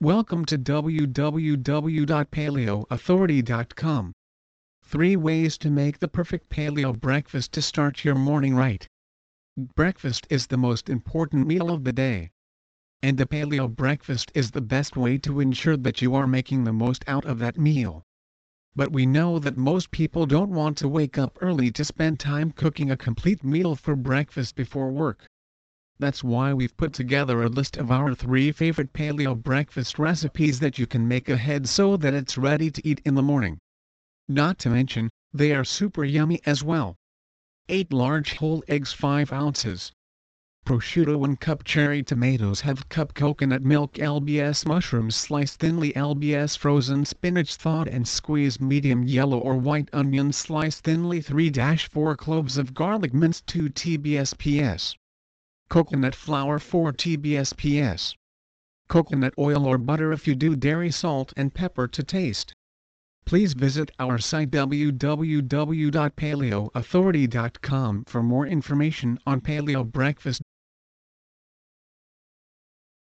Welcome to www.paleoauthority.com. 3 ways to make the perfect paleo breakfast to start your morning right. Breakfast is the most important meal of the day. And the paleo breakfast is the best way to ensure that you are making the most out of that meal. But we know that most people don't want to wake up early to spend time cooking a complete meal for breakfast before work. That's why we've put together a list of our three favorite paleo breakfast recipes that you can make ahead so that it's ready to eat in the morning. Not to mention, they are super yummy as well. 8 large whole eggs 5 ounces. Prosciutto 1 cup. Cherry tomatoes half cup. Coconut milk lbs mushrooms sliced thinly. Lbs frozen spinach thawed and squeezed. Medium yellow or white onion sliced thinly. 3-4 cloves of garlic minced 2 tbs coconut flour 4 tbs coconut oil or butter if you do dairy salt and pepper to taste. Please visit our site www.paleoauthority.com for more information on paleo breakfast.